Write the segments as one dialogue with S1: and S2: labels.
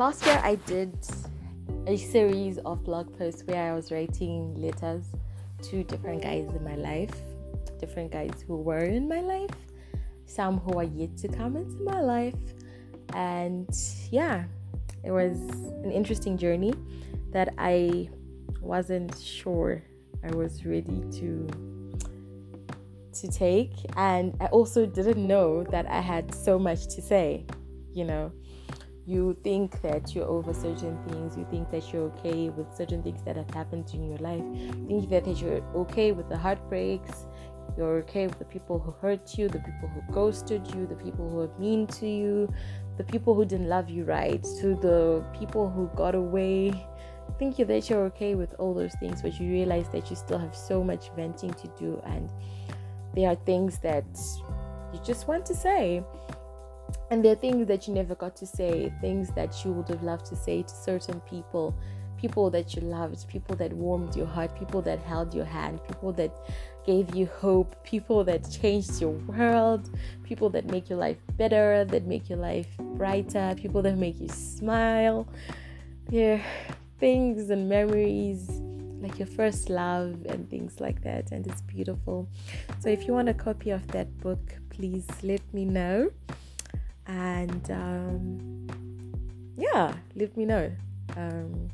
S1: last year I did a series of blog posts where I was writing letters to different guys in my life, different guys who were in my life, some who are yet to come into my life. And yeah, it was an interesting journey that I wasn't sure I was ready to to take and I also didn't know that I had so much to say, you know. You think that you're over certain things, you think that you're okay with certain things that have happened in your life, you think that, that you're okay with the heartbreaks, you're okay with the people who hurt you, the people who ghosted you, the people who are mean to you, the people who didn't love you right, to the people who got away. Think that you're okay with all those things, but you realize that you still have so much venting to do and there are things that you just want to say. And there are things that you never got to say, things that you would have loved to say to certain people, people that you loved, people that warmed your heart, people that held your hand, people that gave you hope, people that changed your world, people that make your life better, that make your life brighter, people that make you smile. Yeah, things and memories like your first love and things like that and it's beautiful so if you want a copy of that book please let me know and um, yeah let me know. Um,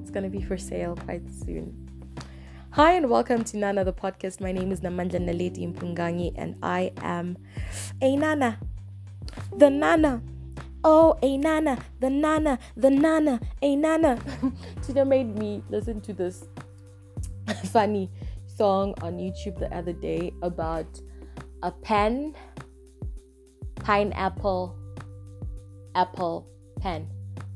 S1: it's gonna be for sale quite soon. Hi and welcome to nana the podcast. My name is namandla naledi mpungangi and i am a nana. The nana. Oh, a nana, the nana, the nana, a nana. Tina made me listen to this funny song on YouTube the other day about a pen, pineapple, apple, pen,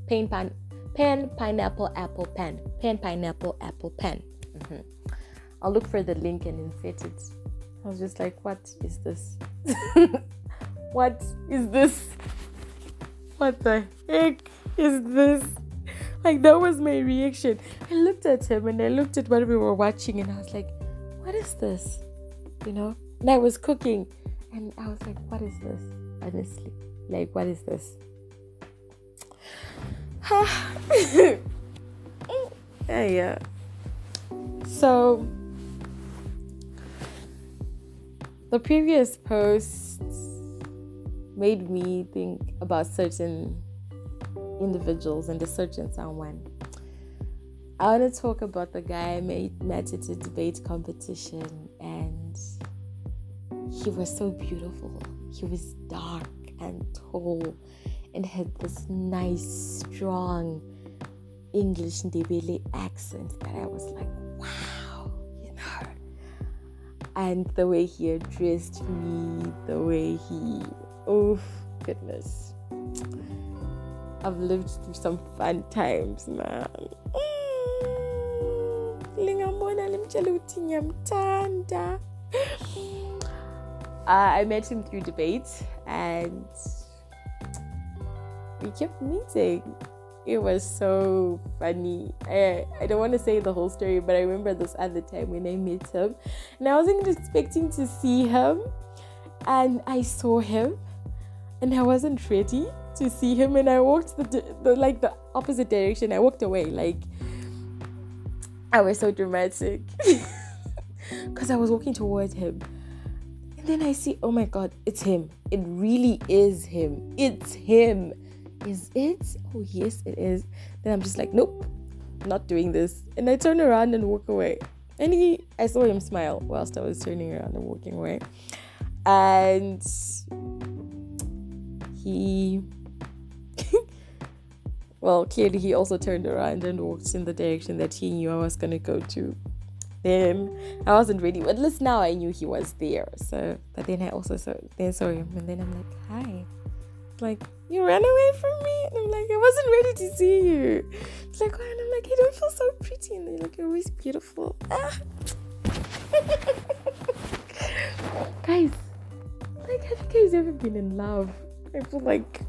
S1: pen, pine, pen, pineapple, apple, pen, pen, pineapple, apple, pen. Mm-hmm. I'll look for the link and insert it. I was just like, what is this? what is this? what the heck is this? Like that was my reaction. I looked at him and I looked at what we were watching and I was like, what is this? You know? And I was cooking and I was like, what is this? Honestly. Like what is this? yeah. So the previous posts made me think about certain individuals and a certain someone. I want to talk about the guy I met at a debate competition, he was so beautiful. He was dark and tall and had this nice, strong English Ndebele accent that I was like, wow, you know. And the way he addressed me, the way he Oh, goodness. I've lived through some fun times, man. Mm. Uh, I met him through debate and we kept meeting. It was so funny. I, I don't want to say the whole story, but I remember this other time when I met him and I wasn't expecting to see him and I saw him and I wasn't ready to see him and I walked the, the like the opposite direction. I walked away like I was so dramatic because I was walking towards him. And then I see, oh my god, it's him. It really is him. It's him. Is it? Oh yes, it is. Then I'm just like, nope, not doing this. And I turn around and walk away. And he I saw him smile whilst I was turning around and walking away. And he well clearly he also turned around and walked in the direction that he knew i was going to go to then i wasn't ready. But at least now i knew he was there. So but then i also saw then saw him and then i'm like hi. Like you ran away from me? And i'm like i wasn't ready to see you. It's like why? And i'm like you don't feel so pretty. And they're like you're always beautiful. Ah. guys like have you guys ever been in love? I feel like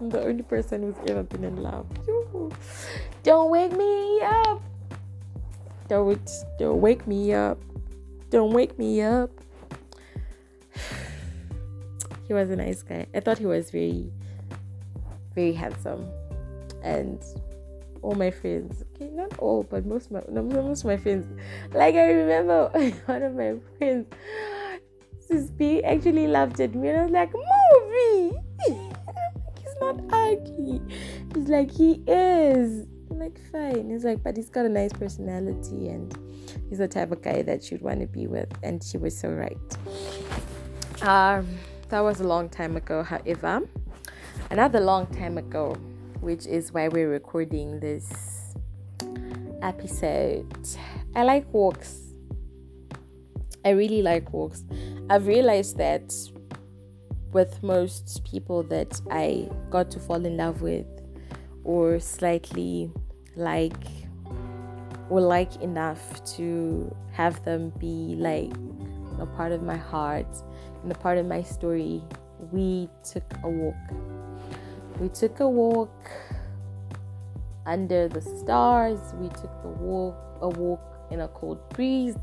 S1: I'm the only person who's ever been in love. Don't wake me up. Don't wake me up. Don't wake me up. he was a nice guy. I thought he was very very handsome. and all my friends. Okay, not all, but most my no, most of my friends. Like I remember one of my friends, this Sis actually laughed at me and I was like, movie. he's not ugly. He's like he is. Like fine. He's like, but he's got a nice personality and he's the type of guy that you'd want to be with. And she was so right. Um, that was a long time ago. However, another long time ago which is why we're recording this episode. I like walks. I really like walks. I've realized that with most people that I got to fall in love with or slightly like or like enough to have them be like a part of my heart and a part of my story, we took a walk we took a walk under the stars. We took the walk a walk in a cold breeze.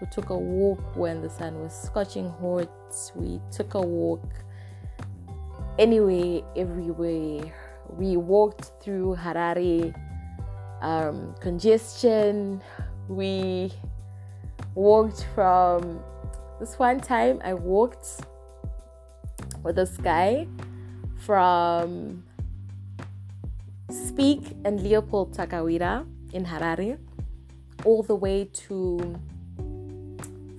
S1: We took a walk when the sun was scorching hot. We took a walk anyway, everywhere. We walked through Harare um, congestion. We walked from this one time I walked with this guy from Speke and Leopold Takawira in Harare all the way to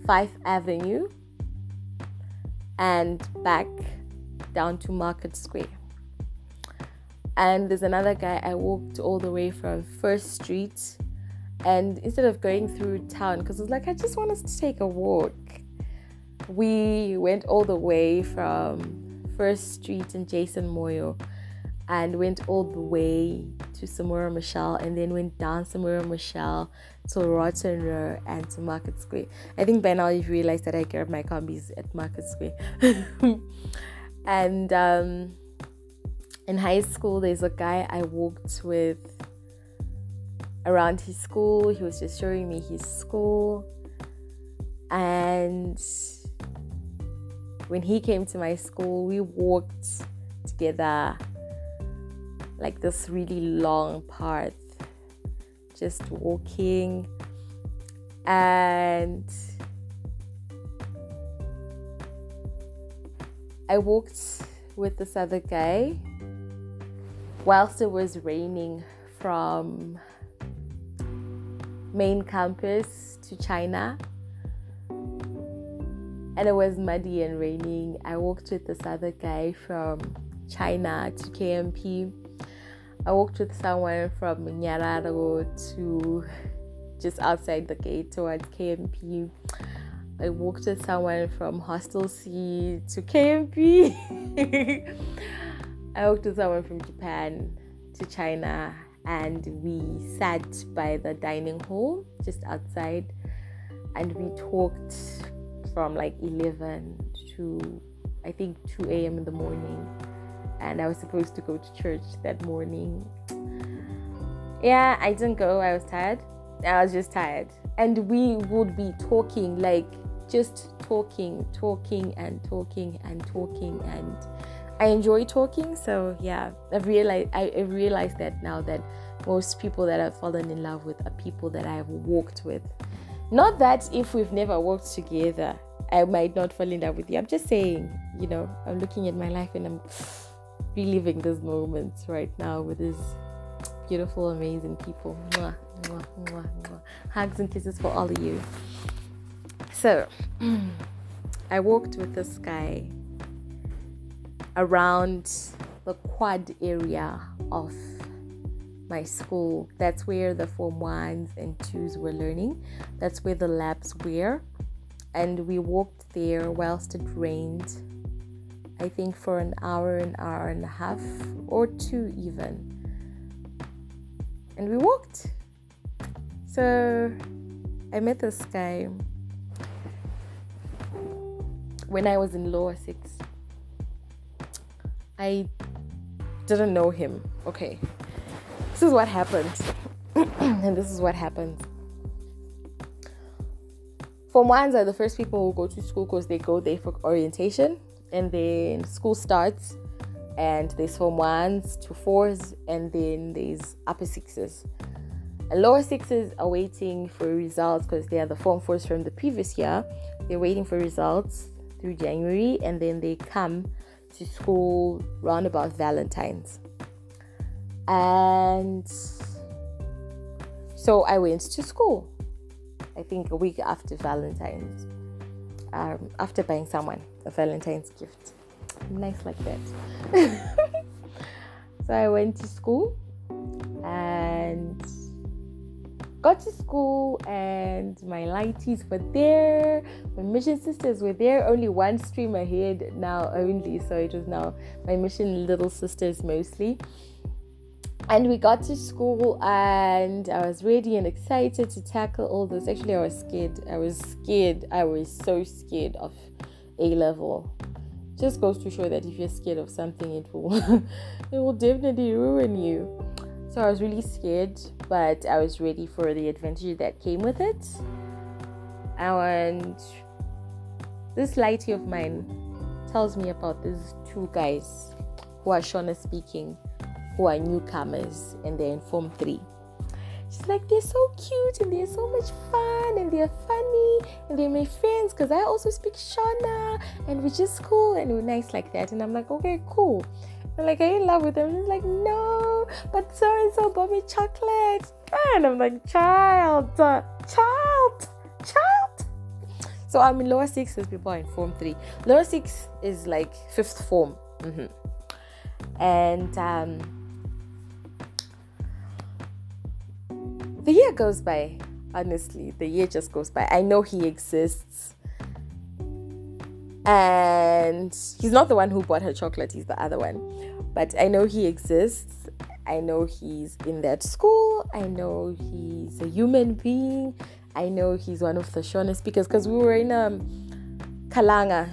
S1: Fife Avenue and back down to Market Square. And there's another guy I walked all the way from First Street and instead of going through town because it was like I just want us to take a walk. We went all the way from First Street and Jason Moyo and went all the way to Samora Machel and then went down Samora Machel to Rotten Row and to Market Square. I think by now you've realized that I grab my combis at Market Square. and um, in high school, there's a guy I walked with around his school. He was just showing me his school. And when he came to my school, we walked together like this really long path, just walking. And I walked with this other guy whilst it was raining from main campus to China and it was muddy and raining. I walked with this other guy from China to KMP. I walked with someone from Nyararo to just outside the gate towards KMP. I walked with someone from Hostel C to KMP. I walked with someone from Japan to China and we sat by the dining hall just outside and we talked from like 11 to I think 2 a.m. in the morning. And I was supposed to go to church that morning. Yeah, I didn't go. I was tired. I was just tired. And we would be talking, like just talking, talking, and talking, and talking. And I enjoy talking. So, yeah, I've realized, I, I realized that now that most people that I've fallen in love with are people that I've walked with not that if we've never worked together, I might not fall in love with you. I'm just saying, you know, I'm looking at my life and I'm reliving those moments right now with these beautiful, amazing people. Mwah, mwah, mwah, Hugs and kisses for all of you. So, I walked with this guy around the quad area of my school. That's where the form ones and twos were learning. That's where the labs were. And we walked there whilst it rained. I think for an hour, an hour and a half, or two even. And we walked. So I met this guy when I was in lower six. I didn't know him. Okay, this is what happened. and this is what happened. Form ones are the first people who go to school because they go there for orientation and then school starts. and there's form ones to fours, and then there's upper sixes. And lower sixes are waiting for results because they are the form fours from the previous year. They're waiting for results through January, and then they come to school round about Valentine's. And so I went to school, I think a week after Valentine's, um, after buying someone a Valentine's gift. Nice like that. so I went to school got to school and my lighties were there. My mission sisters were there. Only one stream ahead now only so it was now my mission little sisters mostly. And we got to school and i was ready and excited to tackle all this. Actually i was scared. I was scared. I was so scared of a level. Just goes to show that if you're scared of something it will it will definitely ruin you so I was really scared, but I was ready for the adventure that came with it. And this lighty of mine tells me about these two guys who are Shona speaking, who are newcomers, and they're in Form 3. She's like, they're so cute and they're so much fun and they're funny and they're my friends because I also speak Shona and we're just cool and we're nice like that. And I'm like, okay, cool. Like, are you in love with him? he's like, no, but so and so bought me chocolate. And I'm like, child, uh, child, child. So I'm in lower six people in form three. Lower six is like fifth form. Mm-hmm. And um, the year goes by. Honestly, the year just goes by. I know he exists and he's not the one who bought her chocolate he's the other one but i know he exists i know he's in that school. I know he's a human being. I know he's one of the Shona speakers because we were in a kalanga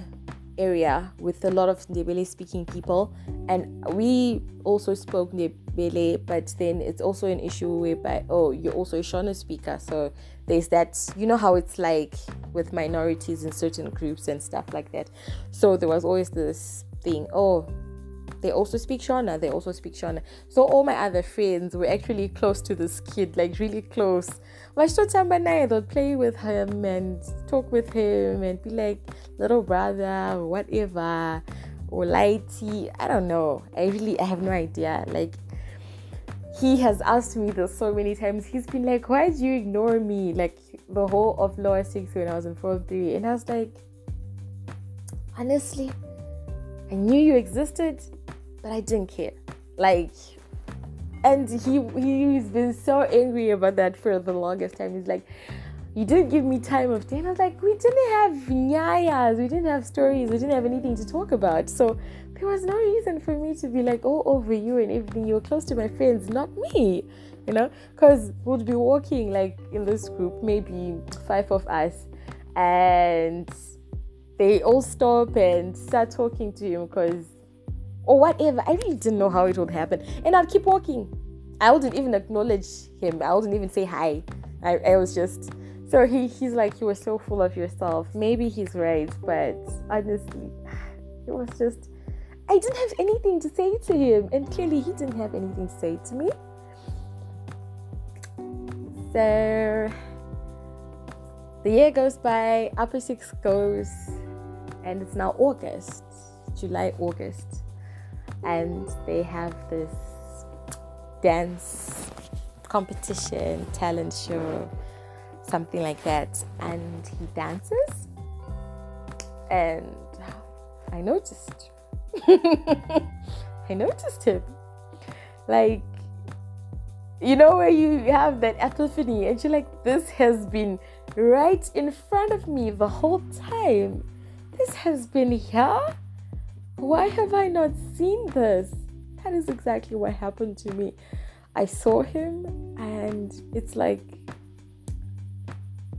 S1: area with a lot of Ndebele speaking people. And we also spoke Ndebele but then it's also an issue whereby oh you're also a Shona speaker. So there's that you know how it's like with minorities in certain groups and stuff like that. So there was always this thing oh they also speak Shona. They also speak Shona. So all my other friends were actually close to this kid, like really close. They'd play with him and talk with him and be like little brother or whatever or lighty. I don't know. I really I have no idea. Like he has asked me this so many times. He's been like, Why do you ignore me? Like the whole of lower six when I was in form three. And I was like, honestly, I knew you existed but I didn't care. Like, and he he's been so angry about that for the longest time. He's like, you didn't give me time of day. And I was like, we didn't have nyayas, we didn't have stories, we didn't have anything to talk about. So there was no reason for me to be like, oh, over you and everything. You were close to my friends, not me, you know? Because we'd be walking like in this group, maybe five of us, and they all stop and start talking to him because or whatever. I really didn't know how it would happen. And I'd keep walking. I wouldn't even acknowledge him. I wouldn't even say hi. I, I was just so he he's like you were so full of yourself. Maybe he's right, but honestly, it was just I didn't have anything to say to him, and clearly he didn't have anything to say to me. So the year goes by, upper six goes, and it's now August, July, August and they have this dance competition, talent show, something like that. And he dances, and I noticed. I noticed him. Like, you know, where you have that epiphany, and you're like, this has been right in front of me the whole time. This has been here why have I not seen this? That is exactly what happened to me. I saw him, and it's like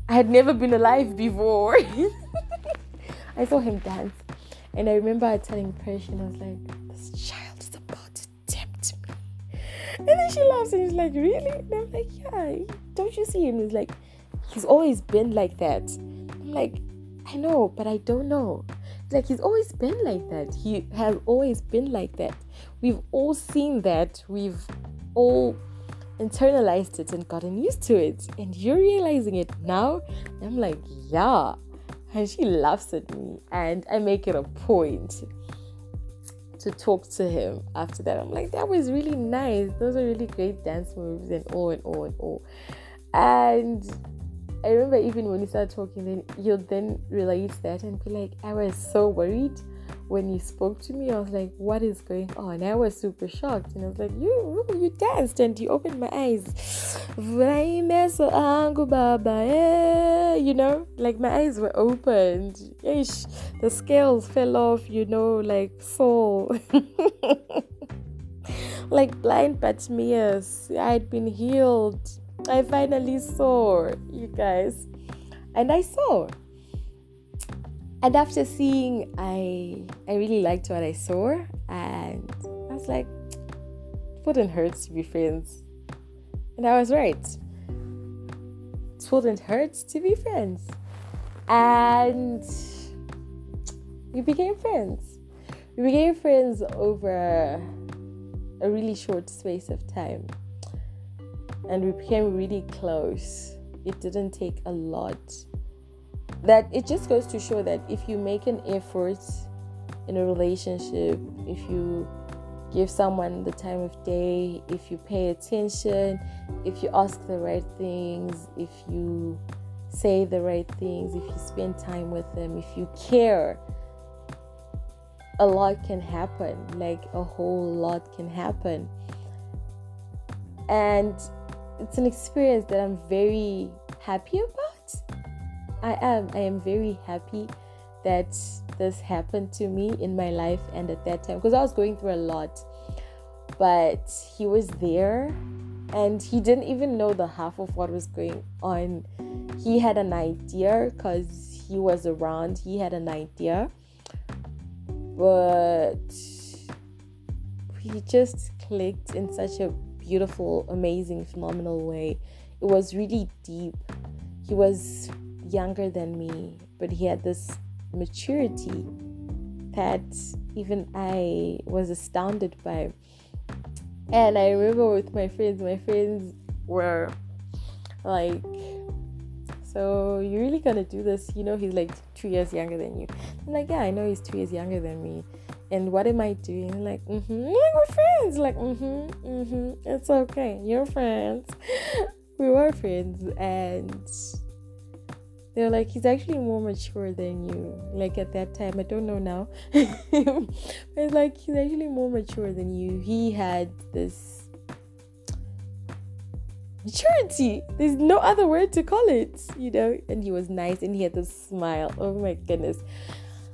S1: I had never been alive before. I saw him dance, and I remember I telling Precious, I was like, This child is about to tempt me. And then she laughs and she's like, Really? And I'm like, Yeah, don't you see him? He's like, He's always been like that. I'm like, I know, but I don't know. Like he's always been like that. He has always been like that. We've all seen that. We've all internalized it and gotten used to it. And you're realizing it now. I'm like, yeah. And she laughs at me. And I make it a point to talk to him after that. I'm like, that was really nice. Those are really great dance moves and all and all and all. And I remember even when you started talking, then you'll then realize that and be like, I was so worried when you spoke to me. I was like, what is going on? I was super shocked. And I was like, you you danced and you opened my eyes. Eh, you know, like my eyes were opened. The scales fell off, you know, like so. like blind Bartimaeus, I had been healed I finally saw you guys. And I saw. And after seeing, I I really liked what I saw, and I was like, it wouldn't hurt to be friends. And I was right. It wouldn't hurt to be friends. And we became friends. We became friends over a really short space of time and we became really close. It didn't take a lot. That it just goes to show that if you make an effort in a relationship, if you give someone the time of day, if you pay attention, if you ask the right things, if you say the right things, if you spend time with them, if you care, a lot can happen. Like a whole lot can happen. And it's an experience that I'm very happy about. I am. I am very happy that this happened to me in my life and at that time because I was going through a lot. But he was there and he didn't even know the half of what was going on. He had an idea because he was around, he had an idea. But he just clicked in such a beautiful, amazing, phenomenal way. It was really deep. He was younger than me, but he had this maturity that even I was astounded by. And I remember with my friends, my friends were like, So you're really gonna do this? You know, he's like two years younger than you. I'm like, Yeah, I know he's two years younger than me and what am I doing? Like, mm-hmm, like we're friends. Like, mm-hmm, mm-hmm, it's okay. You're friends. we were friends, and they're like, he's actually more mature than you. Like at that time, I don't know now. it's like he's actually more mature than you. He had this maturity. There's no other word to call it, you know. And he was nice, and he had this smile. Oh my goodness.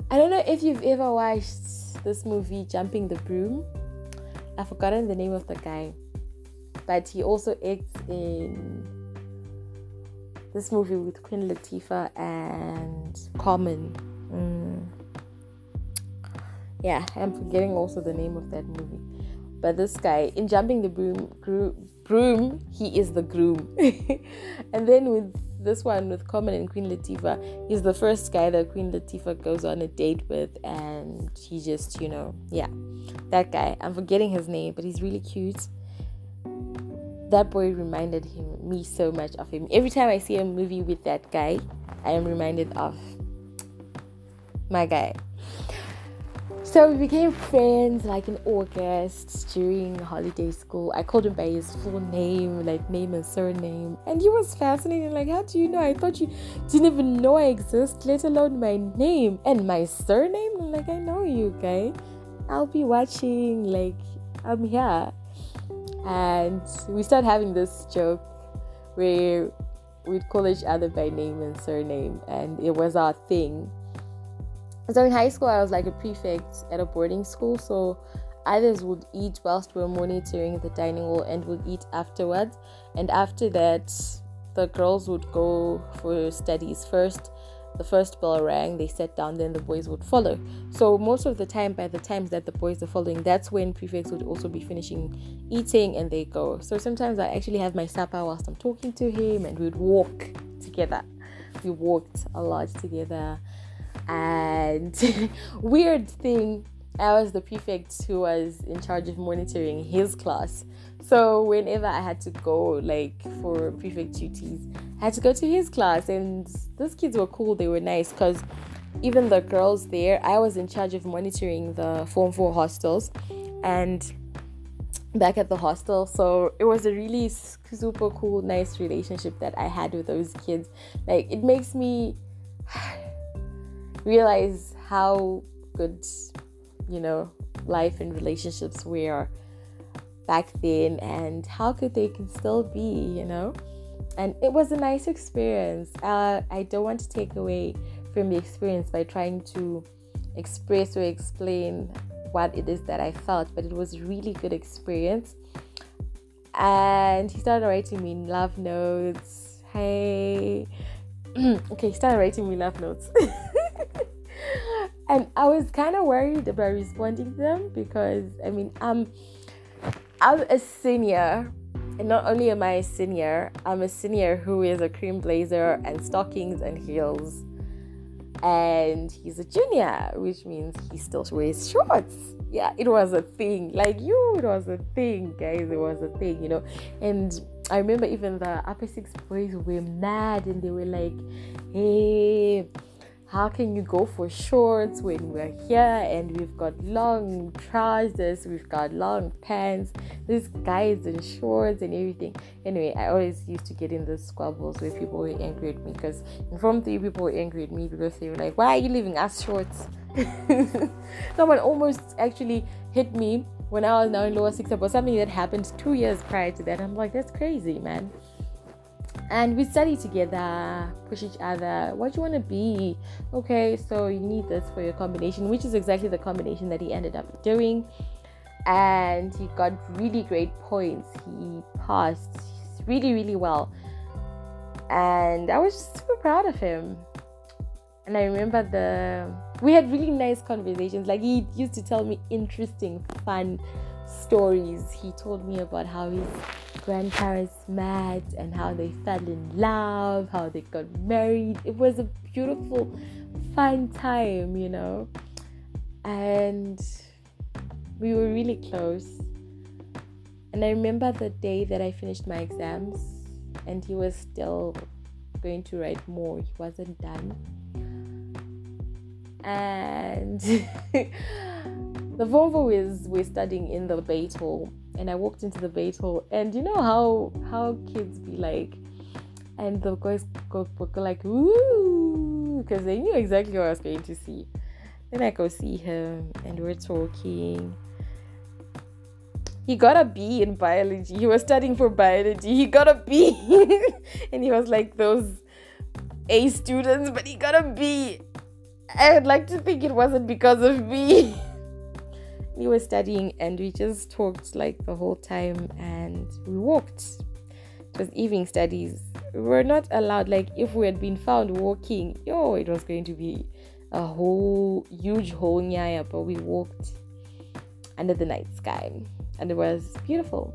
S1: I don't know if you've ever watched this movie, Jumping the Broom. I've forgotten the name of the guy, but he also acts in this movie with Queen Latifah and Common. Mm. Yeah, I'm forgetting also the name of that movie. But this guy in Jumping the Broom, broom, he is the groom. and then with this one with Common and Queen Latifah, he's the first guy that Queen Latifah goes on a date with, and he just, you know, yeah, that guy. I'm forgetting his name, but he's really cute. That boy reminded him me so much of him. Every time I see a movie with that guy, I am reminded of my guy. So we became friends like in August during holiday school. I called him by his full name, like name and surname. And he was fascinated, like, how do you know? I thought you didn't even know I exist, let alone my name and my surname. Like, I know you, guy. I'll be watching, like, I'm here. And we started having this joke where we'd call each other by name and surname, and it was our thing so in high school, I was like a prefect at a boarding school. So others would eat whilst we were monitoring the dining hall and would eat afterwards. And after that, the girls would go for studies first. The first bell rang, they sat down, then the boys would follow. So, most of the time, by the times that the boys are following, that's when prefects would also be finishing eating and they go. So, sometimes I actually have my supper whilst I'm talking to him and we'd walk together. We walked a lot together and weird thing, I was the prefect who was in charge of monitoring his class. So whenever I had to go like for prefect duties, I had to go to his class and those kids were cool, they were nice because even the girls there, I was in charge of monitoring the Form 4 hostels and back at the hostel. So it was a really super cool, nice relationship that I had with those kids. Like it makes me realize how good, you know, life and relationships were back then and how good they can still be, you know. And it was a nice experience. Uh, I don't want to take away from the experience by trying to express or explain what it is that I felt, but it was really good experience. And he started writing me love notes. Hey, okay, he started writing me love notes. and I was kind of worried about responding to them because I mean, I'm I'm a senior, and not only am I a senior, I'm a senior who is a cream blazer and stockings and heels and he's a junior, which means he still wears shorts. Yeah, it was a thing. Like you, it was a thing, guys. It was a thing, you know. And I remember even the upper six boys were mad and they were like, hey, how can you go for shorts when we're here and we've got long trousers, we've got long pants, this guys in shorts and everything. Anyway, I always used to get in the squabbles where people were angry at me because in 3 people were angry at me because they were like, Why are you leaving us shorts? Someone almost actually hit me when I was now in lower six about something that happened two years prior to that. I'm like, that's crazy, man and we study together push each other. What do you want to be? Okay so you need this for your combination which is exactly the combination that he ended up doing. And he got really great points. He passed really really well. And i was super proud of him. And i remember the we had really nice conversations. Like he used to tell me interesting fun stories he told me about how his grandparents met and how they fell in love, how they got married. It was a beautiful, fun time, you know. And we were really close. And I remember the day that I finished my exams, and he was still going to write more, he wasn't done. And the Volvo is we're studying in the Bait Hall and I walked into the bait hall, and you know how how kids be like, and the guys go, go like ooh, because they knew exactly what I was going to see. Then I go see him, and we're talking. He got a B in biology. He was studying for biology. He got a B, and he was like those A students, but he got a B. I would like to think it wasn't because of me. we were studying and we just talked like the whole time and we walked. Was evening studies. We were not allowed, like, if we had been found walking, yo, it was going to be a whole huge whole nyaya, but we walked under the night sky and it was beautiful.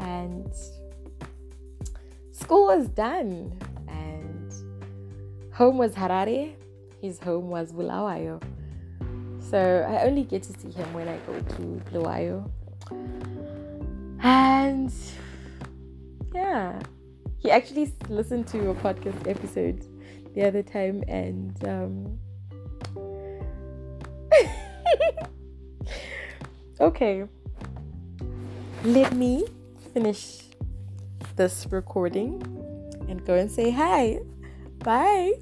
S1: And school was done and home was Harare, his home was Bulawayo. So I only get to see him when I go to Bulawayo. And yeah, he actually listened to a podcast episode the other time and um, okay. Let me finish this recording and go and say hi. Bye